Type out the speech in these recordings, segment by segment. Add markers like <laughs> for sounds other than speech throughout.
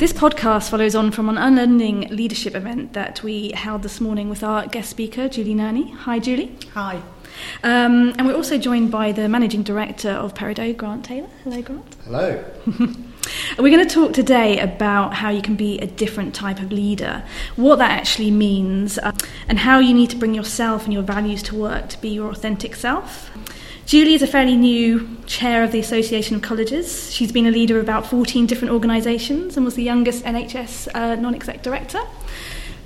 This podcast follows on from an unending leadership event that we held this morning with our guest speaker, Julie Nerney. Hi, Julie. Hi. Um, and we're also joined by the managing director of Peridot, Grant Taylor. Hello, Grant. Hello. <laughs> We're going to talk today about how you can be a different type of leader, what that actually means, uh, and how you need to bring yourself and your values to work to be your authentic self. Julie is a fairly new chair of the Association of Colleges. She's been a leader of about 14 different organisations and was the youngest NHS uh, non exec director.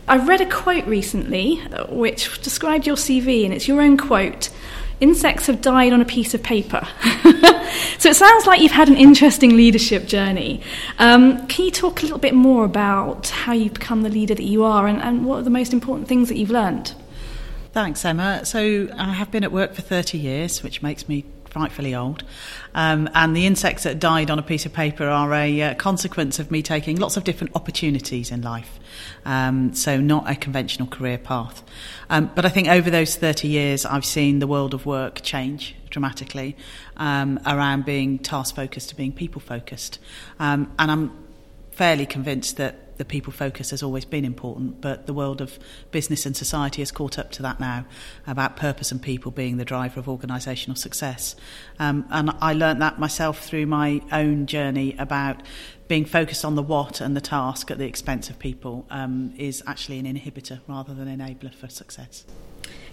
I read a quote recently uh, which described your CV, and it's your own quote Insects have died on a piece of paper. <laughs> so it sounds like you've had an interesting leadership journey. Um, can you talk a little bit more about how you've become the leader that you are and, and what are the most important things that you've learned? Thanks, Emma. So I have been at work for 30 years, which makes me frightfully old. Um, and the insects that died on a piece of paper are a uh, consequence of me taking lots of different opportunities in life. Um, so, not a conventional career path. Um, but I think over those 30 years, I've seen the world of work change dramatically um, around being task focused to being people focused. Um, and I'm fairly convinced that the people focus has always been important, but the world of business and society has caught up to that now about purpose and people being the driver of organisational success. Um, and I learnt that myself through my own journey about being focused on the what and the task at the expense of people um, is actually an inhibitor rather than enabler for success.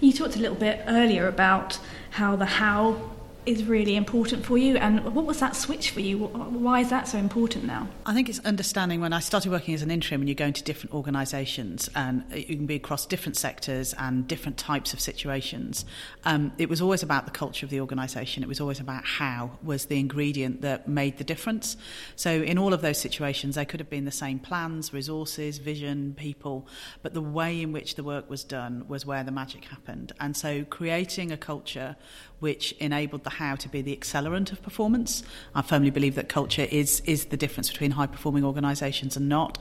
You talked a little bit earlier about how the how is really important for you? And what was that switch for you? Why is that so important now? I think it's understanding when i started working as an interim and you go into different organisations and you can be across different sectors and different types of situations um, it was always about the culture of the organisation it was always about how was the ingredient that made the difference. So in all of those situations they could have been the same plans resources vision people but the way in which the work was done was where the magic happened. And so creating a culture which enabled the how to be the accelerant of performance. I firmly believe that culture is is the difference between high performing organisations and not.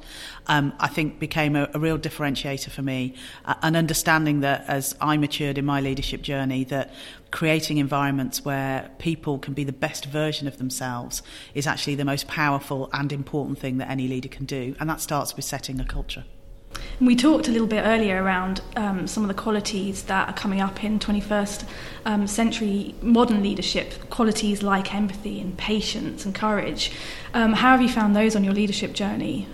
Um, I think became a, a real differentiator for me, uh, an understanding that as I matured in my leadership journey, that creating environments where people can be the best version of themselves is actually the most powerful and important thing that any leader can do, and that starts with setting a culture. We talked a little bit earlier around um, some of the qualities that are coming up in 21st um, century modern leadership, qualities like empathy and patience and courage. Um, how have you found those on your leadership journey?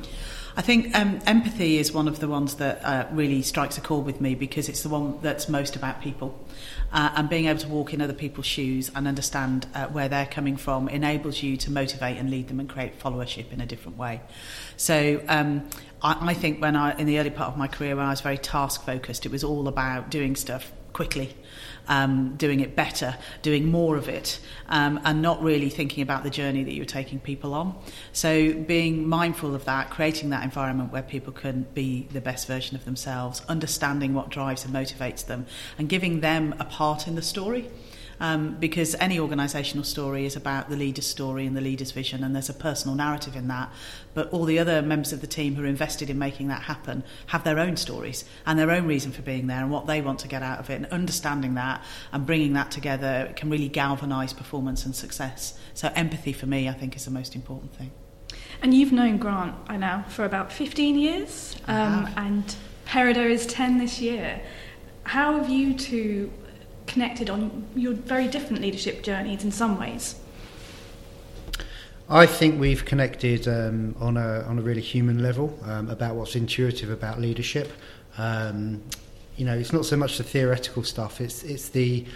I think um, empathy is one of the ones that uh, really strikes a chord with me because it's the one that's most about people. Uh, and being able to walk in other people's shoes and understand uh, where they're coming from enables you to motivate and lead them and create followership in a different way. So um, I, I think when I, in the early part of my career, when I was very task focused, it was all about doing stuff quickly um, doing it better, doing more of it, um, and not really thinking about the journey that you're taking people on. So, being mindful of that, creating that environment where people can be the best version of themselves, understanding what drives and motivates them, and giving them a part in the story um, because any organisational story is about the leader's story and the leader's vision, and there's a personal narrative in that. But all the other members of the team who are invested in making that happen have their own stories and their own reason for being there and what they want to get out of it. And understanding that and bringing that together can really galvanise performance and success. So, empathy for me, I think, is the most important thing. And you've known Grant I know, for about 15 years, um, and Peridot is 10 this year. How have you two connected on your very different leadership journeys in some ways? I think we've connected um, on a on a really human level um, about what's intuitive about leadership. Um, you know, it's not so much the theoretical stuff; it's it's the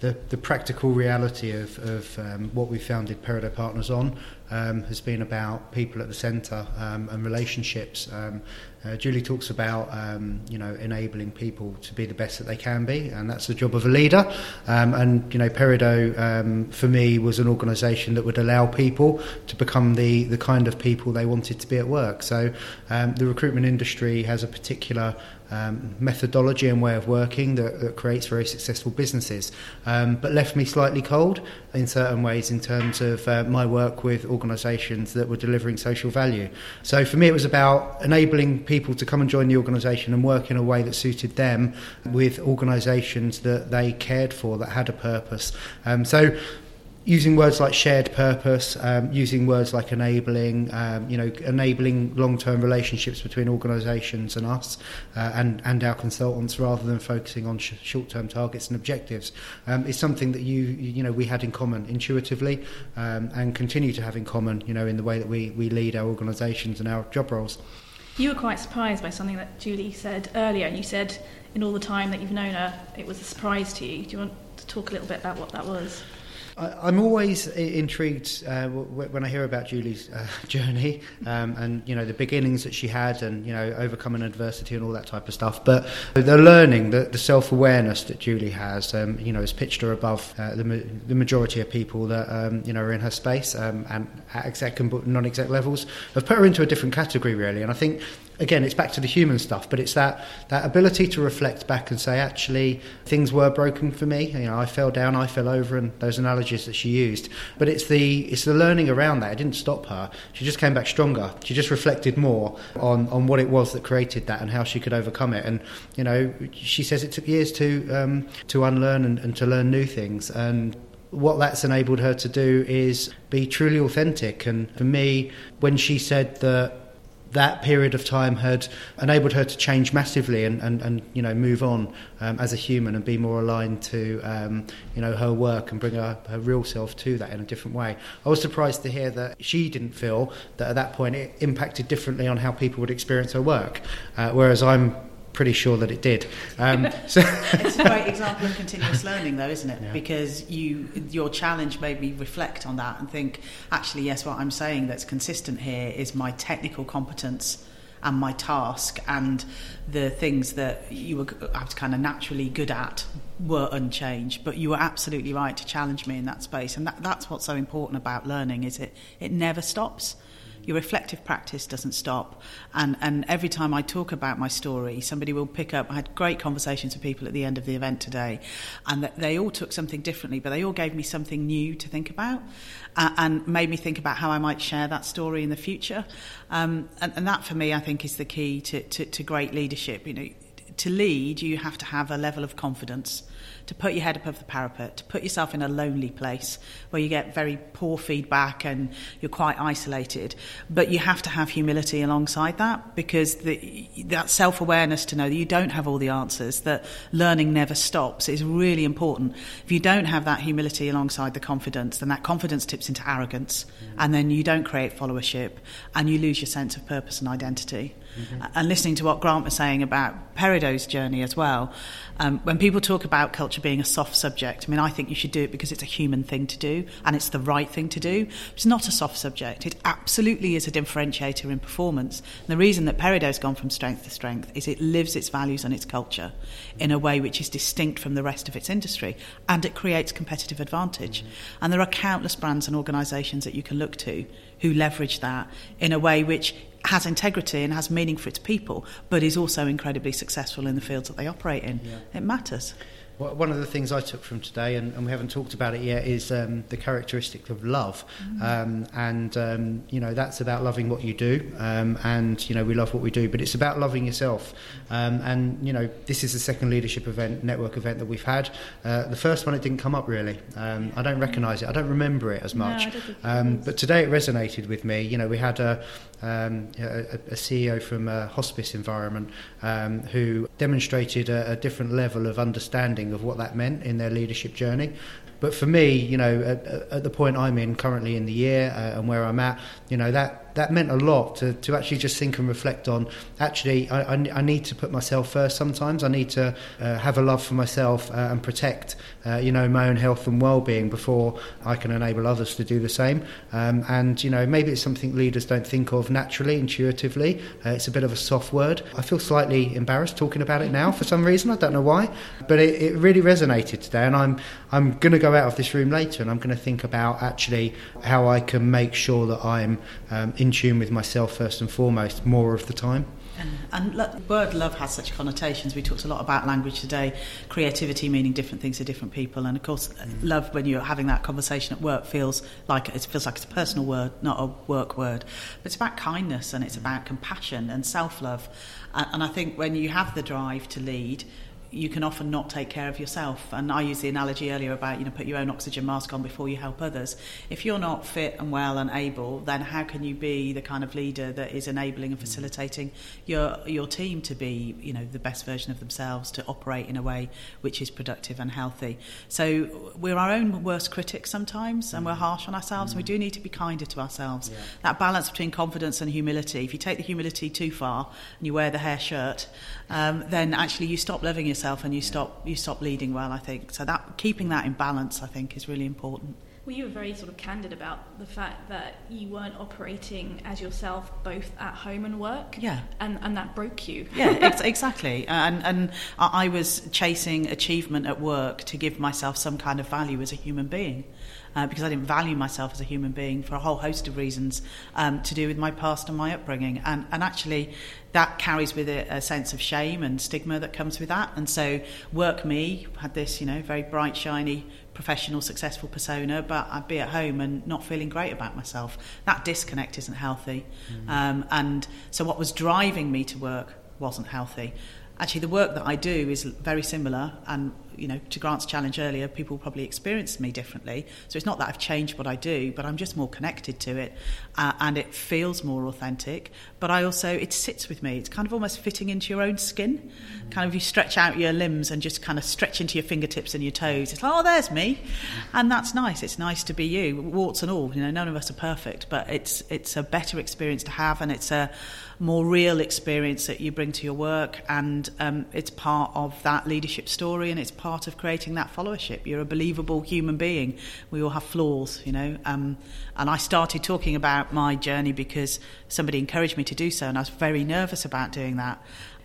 the, the practical reality of, of um, what we founded Peridot Partners on um, has been about people at the centre um, and relationships. Um, uh, Julie talks about um, you know enabling people to be the best that they can be, and that's the job of a leader. Um, and you know, Peridot for me was an organisation that would allow people to become the the kind of people they wanted to be at work. So the recruitment industry has a particular um, methodology and way of working that, that creates very successful businesses, um, but left me slightly cold in certain ways in terms of uh, my work with organisations that were delivering social value. So for me, it was about enabling people to come and join the organisation and work in a way that suited them with organisations that they cared for, that had a purpose. Um, so using words like shared purpose, um, using words like enabling, um, you know, enabling long-term relationships between organisations and us uh, and and our consultants, rather than focusing on sh- short-term targets and objectives, um, is something that you you know we had in common intuitively um, and continue to have in common, you know, in the way that we we lead our organisations and our job roles. You were quite surprised by something that Julie said earlier, you said in all the time that you've known her, it was a surprise to you. Do you want to talk a little bit about what that was? I, am always intrigued uh, when I hear about Julie's uh, <laughs> journey um, and you know the beginnings that she had and you know overcoming adversity and all that type of stuff. But the learning, the, the self awareness that Julie has, um, you know, has pitched her above uh, the, the majority of people that um, you know are in her space um, and at exec and non-exec levels have put her into a different category really. And I think again, it's back to the human stuff, but it's that, that ability to reflect back and say, actually, things were broken for me. You know, I fell down, I fell over, and those analogies that she used. But it's the it's the learning around that. It didn't stop her. She just came back stronger. She just reflected more on, on what it was that created that and how she could overcome it. And you know, she says it took years to um, to unlearn and, and to learn new things. And what that's enabled her to do is be truly authentic. And for me, when she said that that period of time had enabled her to change massively and, and, and you know move on um, as a human and be more aligned to um, you know her work and bring her, her real self to that in a different way. I was surprised to hear that she didn't feel that at that point it impacted differently on how people would experience her work, uh, whereas I'm pretty sure that it did. Um, <laughs> so it's a great example of <laughs> continuous learning, though, isn't it? Yeah. Because you, your challenge made me reflect on that and think, actually, yes, what I'm saying that's consistent here is my technical competence and my task and the things that you were kind of naturally good at were unchanged but you were absolutely right to challenge me in that space and that, that's what's so important about learning is it it never stops your reflective practice doesn't stop. And, and every time I talk about my story, somebody will pick up. I had great conversations with people at the end of the event today, and they all took something differently, but they all gave me something new to think about uh, and made me think about how I might share that story in the future. Um, and, and that, for me, I think, is the key to, to, to great leadership. You know, to lead, you have to have a level of confidence to put your head above the parapet, to put yourself in a lonely place where you get very poor feedback and you're quite isolated. But you have to have humility alongside that because the, that self awareness to know that you don't have all the answers, that learning never stops is really important. If you don't have that humility alongside the confidence, then that confidence tips into arrogance and then you don't create followership and you lose your sense of purpose and identity. Mm-hmm. And listening to what Grant was saying about Peridot's journey as well, um, when people talk about culture being a soft subject, I mean, I think you should do it because it's a human thing to do and it's the right thing to do. It's not a soft subject. It absolutely is a differentiator in performance. And the reason that Peridot's gone from strength to strength is it lives its values and its culture in a way which is distinct from the rest of its industry and it creates competitive advantage. Mm-hmm. And there are countless brands and organisations that you can look to who leverage that in a way which has integrity and has meaning for its people, but is also incredibly successful in the fields that they operate in. Yeah. It matters. One of the things I took from today, and, and we haven't talked about it yet, is um, the characteristic of love. Mm. Um, and, um, you know, that's about loving what you do. Um, and, you know, we love what we do, but it's about loving yourself. Um, and, you know, this is the second leadership event, network event that we've had. Uh, the first one, it didn't come up really. Um, I don't recognise it. I don't remember it as much. No, but today it resonated with me. You know, we had a, um, a, a, CEO from a hospice environment um, who demonstrated a, a different level of understanding of what that meant in their leadership journey. But for me, you know, at, at the point I'm in currently in the year uh, and where I'm at, you know, that that meant a lot to, to actually just think and reflect on. Actually, I, I, I need to put myself first sometimes. I need to uh, have a love for myself uh, and protect, uh, you know, my own health and well-being before I can enable others to do the same. Um, and you know, maybe it's something leaders don't think of naturally, intuitively. Uh, it's a bit of a soft word. I feel slightly embarrassed talking about it now for some reason. I don't know why, but it, it really resonated today. And I'm I'm going to go out of this room later and I'm going to think about actually how I can make sure that I'm um, in tune with myself first and foremost more of the time. And, and the word love has such connotations. We talked a lot about language today, creativity meaning different things to different people, and of course, mm. love when you're having that conversation at work feels like it feels like it's a personal word, not a work word. But it's about kindness and it's about compassion and self love. And, and I think when you have the drive to lead, you can often not take care of yourself. And I used the analogy earlier about, you know, put your own oxygen mask on before you help others. If you're not fit and well and able, then how can you be the kind of leader that is enabling and facilitating your your team to be, you know, the best version of themselves, to operate in a way which is productive and healthy. So we're our own worst critics sometimes and we're harsh on ourselves. Mm. We do need to be kinder to ourselves. Yeah. That balance between confidence and humility. If you take the humility too far and you wear the hair shirt, um, then actually you stop loving yourself and you stop you stop leading well. I think so. That keeping that in balance, I think, is really important. Well, you were very sort of candid about the fact that you weren't operating as yourself both at home and work. Yeah. And, and that broke you. Yeah, <laughs> ex- exactly. And, and I was chasing achievement at work to give myself some kind of value as a human being uh, because I didn't value myself as a human being for a whole host of reasons um, to do with my past and my upbringing. And, and actually, that carries with it a sense of shame and stigma that comes with that. And so, work me had this, you know, very bright, shiny, professional, successful persona, but I'd be at home and not feeling great about myself. That disconnect isn't healthy. Mm-hmm. Um, and so, what was driving me to work wasn't healthy actually the work that I do is very similar and you know to Grant's challenge earlier people probably experience me differently. So it's not that I've changed what I do but I'm just more connected to it uh, and it feels more authentic. But I also it sits with me. It's kind of almost fitting into your own skin. Mm-hmm. kind of you stretch out your limbs and just kind of stretch into your fingertips and your toes. It's like oh there's me. And that's nice. It's nice to be you warts and all. You know none of us are perfect but it's it's a better experience to have and it's a more real experience that you bring to your work, and um, it's part of that leadership story, and it's part of creating that followership. You're a believable human being. We all have flaws, you know. Um, and I started talking about my journey because somebody encouraged me to do so, and I was very nervous about doing that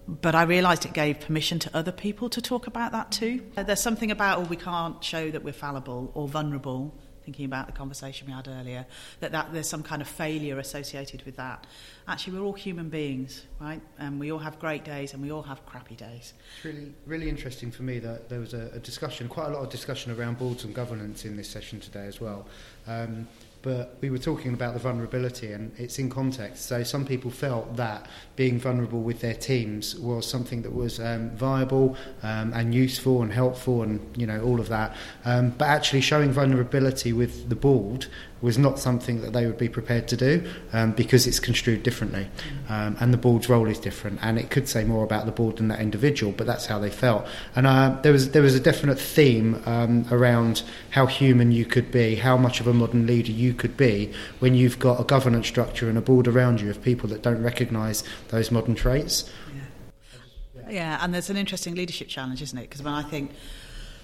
but I realised it gave permission to other people to talk about that too. There's something about, oh, we can't show that we're fallible or vulnerable thinking about the conversation we had earlier, that, that there's some kind of failure associated with that. Actually, we're all human beings, right? And we all have great days and we all have crappy days. It's really, really interesting for me that there was a, a discussion, quite a lot of discussion around boards and governance in this session today as well. Um, but we were talking about the vulnerability and it's in context. So some people felt that being vulnerable with their teams was something that was um, viable um, and useful and helpful and you know all of that. Um, but actually showing vulnerability with the board was not something that they would be prepared to do um, because it's construed differently. Um, and the board's role is different. And it could say more about the board than that individual but that's how they felt. And uh, there was there was a definite theme um, around how human you could be how much of a modern leader you could be when you've got a governance structure and a board around you of people that don't recognise those modern traits. Yeah. yeah and there's an interesting leadership challenge isn't it? Because when I think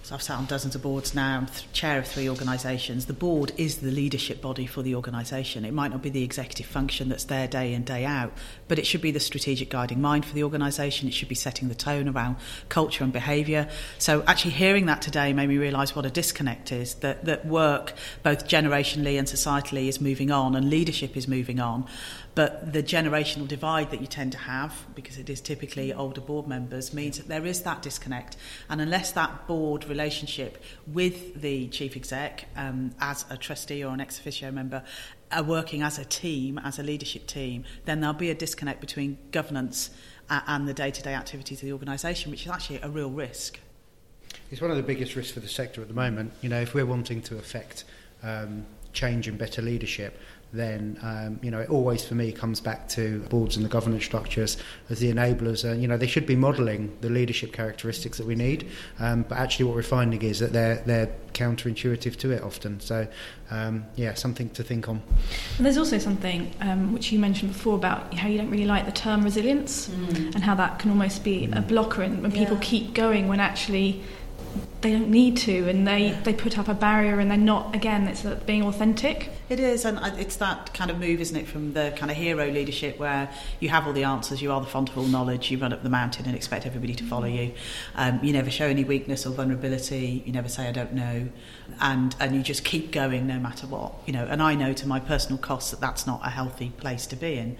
so I've sat on dozens of boards now. I'm th- chair of three organisations. The board is the leadership body for the organisation. It might not be the executive function that's there day in, day out, but it should be the strategic guiding mind for the organisation. It should be setting the tone around culture and behaviour. So actually hearing that today made me realise what a disconnect is, that, that work, both generationally and societally, is moving on and leadership is moving on. But the generational divide that you tend to have, because it is typically older board members, means that there is that disconnect. And unless that board relationship with the chief exec um, as a trustee or an ex officio member are working as a team, as a leadership team, then there'll be a disconnect between governance and the day-to-day activities of the organisation, which is actually a real risk. It's one of the biggest risks for the sector at the moment. You know, if we're wanting to affect um, change and better leadership, then um, you know it always for me comes back to boards and the governance structures as the enablers. And you know they should be modelling the leadership characteristics that we need, um, but actually what we're finding is that they're they're counterintuitive to it often. So um, yeah, something to think on. And there's also something um, which you mentioned before about how you don't really like the term resilience mm. and how that can almost be mm. a blocker and when yeah. people keep going when actually they don't need to and they, yeah. they put up a barrier and they're not again it's being authentic. It is and it's that kind of move isn't it from the kind of hero leadership where you have all the answers you are the font of all knowledge you run up the mountain and expect everybody to follow you. Um, you never show any weakness or vulnerability you never say I don't know and and you just keep going no matter what you know. And I know to my personal cost that that's not a healthy place to be in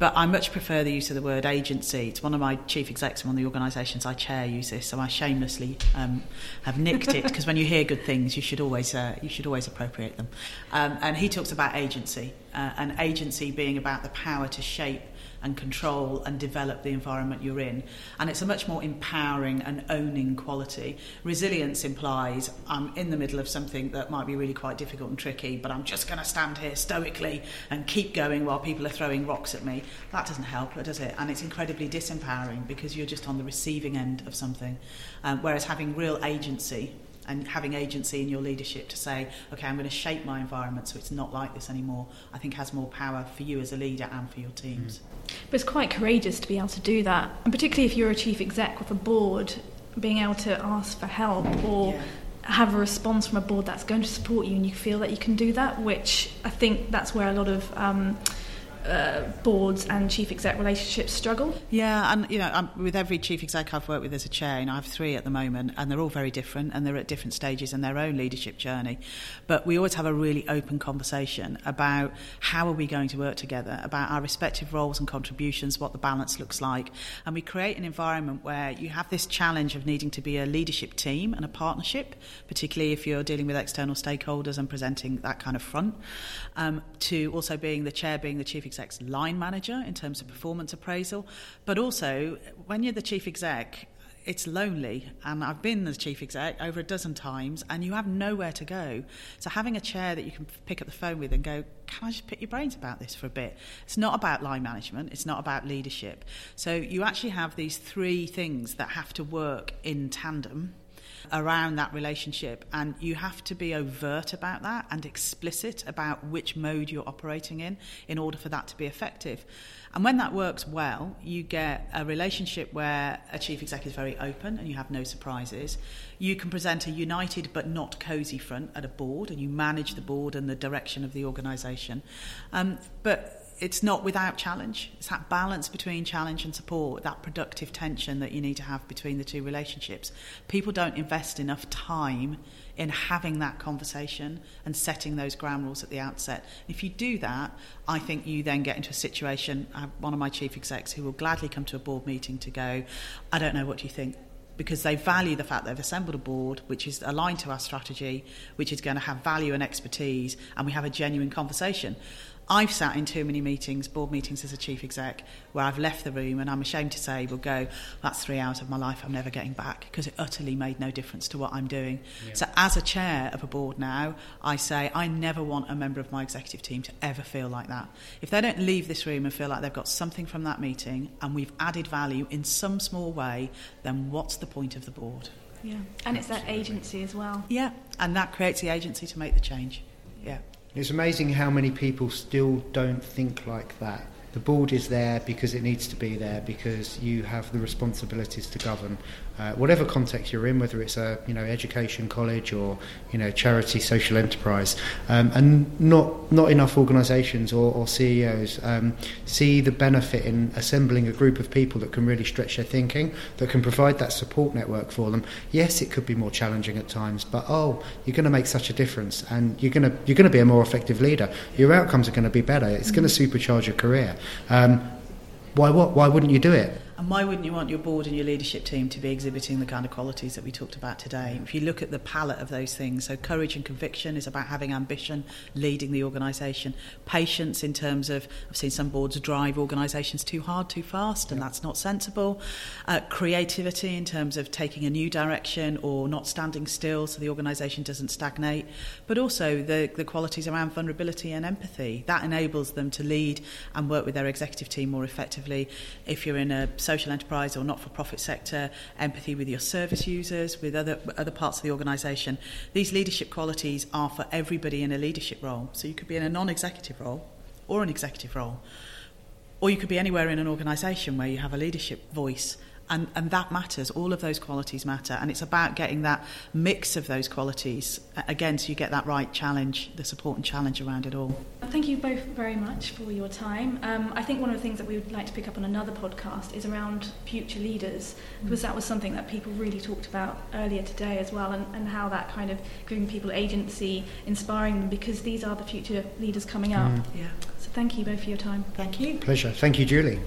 But I much prefer the use of the word agency. It's one of my chief execs from one of the organisations I chair use this, so I shamelessly um, have nicked it because when you hear good things, you should always uh, you should always appropriate them. Um, and he talks about agency, uh, and agency being about the power to shape and control and develop the environment you're in. And it's a much more empowering and owning quality. Resilience implies I'm in the middle of something that might be really quite difficult and tricky, but I'm just going to stand here stoically and keep going while people are throwing rocks at me. That doesn't help, does it? And it's incredibly disempowering because you're just on the receiving end of something. Um, whereas having real agency and having agency in your leadership to say, okay, I'm going to shape my environment so it's not like this anymore, I think has more power for you as a leader and for your teams. Mm. But it's quite courageous to be able to do that, and particularly if you're a chief exec with a board, being able to ask for help or yeah. have a response from a board that's going to support you, and you feel that you can do that, which I think that's where a lot of um, uh, boards and chief exec relationships struggle? Yeah, and you know, I'm, with every chief exec I've worked with as a chair, and I have three at the moment, and they're all very different, and they're at different stages in their own leadership journey. But we always have a really open conversation about how are we going to work together, about our respective roles and contributions, what the balance looks like, and we create an environment where you have this challenge of needing to be a leadership team and a partnership, particularly if you're dealing with external stakeholders and presenting that kind of front, um, to also being the chair, being the chief exec's line manager in terms of performance appraisal, but also when you're the chief exec, it's lonely and I've been the chief exec over a dozen times and you have nowhere to go. So having a chair that you can pick up the phone with and go, can I just pick your brains about this for a bit? It's not about line management, it's not about leadership. So you actually have these three things that have to work in tandem around that relationship. And you have to be overt about that and explicit about which mode you're operating in in order for that to be effective. And when that works well, you get a relationship where a chief exec is very open and you have no surprises. You can present a united but not cosy front at a board and you manage the board and the direction of the organisation. Um, but it's not without challenge. It's that balance between challenge and support, that productive tension that you need to have between the two relationships. People don't invest enough time in having that conversation and setting those ground rules at the outset. If you do that, I think you then get into a situation. Have one of my chief execs who will gladly come to a board meeting to go, I don't know, what do you think? because they value the fact they've assembled a board which is aligned to our strategy, which is going to have value and expertise, and we have a genuine conversation. I've sat in too many meetings, board meetings as a chief exec, where I've left the room and I'm ashamed to say, will go, that's three hours of my life I'm never getting back because it utterly made no difference to what I'm doing. Yeah. So, as a chair of a board now, I say, I never want a member of my executive team to ever feel like that. If they don't leave this room and feel like they've got something from that meeting and we've added value in some small way, then what's the point of the board? Yeah, and it's that agency as well. Yeah, and that creates the agency to make the change. Yeah. It's amazing how many people still don't think like that. The board is there because it needs to be there because you have the responsibilities to govern uh, whatever context you're in, whether it's a you know education college or you know charity social enterprise, um, and not not enough organisations or, or, CEOs um, see the benefit in assembling a group of people that can really stretch their thinking, that can provide that support network for them. Yes, it could be more challenging at times, but oh, you're going to make such a difference, and you're going to you're going to be a more effective leader. Your outcomes are going to be better. It's going to supercharge your career. Um, why what? Why wouldn't you do it? And why wouldn't you want your board and your leadership team to be exhibiting the kind of qualities that we talked about today? If you look at the palette of those things, so courage and conviction is about having ambition, leading the organisation. Patience in terms of, I've seen some boards drive organisations too hard, too fast, and that's not sensible. Uh, creativity in terms of taking a new direction or not standing still so the organisation doesn't stagnate. But also the, the qualities around vulnerability and empathy. That enables them to lead and work with their executive team more effectively. If you're in a social enterprise or not-for-profit sector, empathy with your service users, with other, other parts of the organisation. These leadership qualities are for everybody in a leadership role. So you could be in a non-executive role or an executive role. Or you could be anywhere in an organisation where you have a leadership voice and, and that matters. All of those qualities matter. And it's about getting that mix of those qualities, again, so you get that right challenge, the support and challenge around it all. Thank you both very much for your time. Um, I think one of the things that we would like to pick up on another podcast is around future leaders, because that was something that people really talked about earlier today as well, and, and how that kind of giving people agency, inspiring them, because these are the future leaders coming up. Mm. Yeah. So thank you both for your time. Thank you. Pleasure. Thank you, Julie.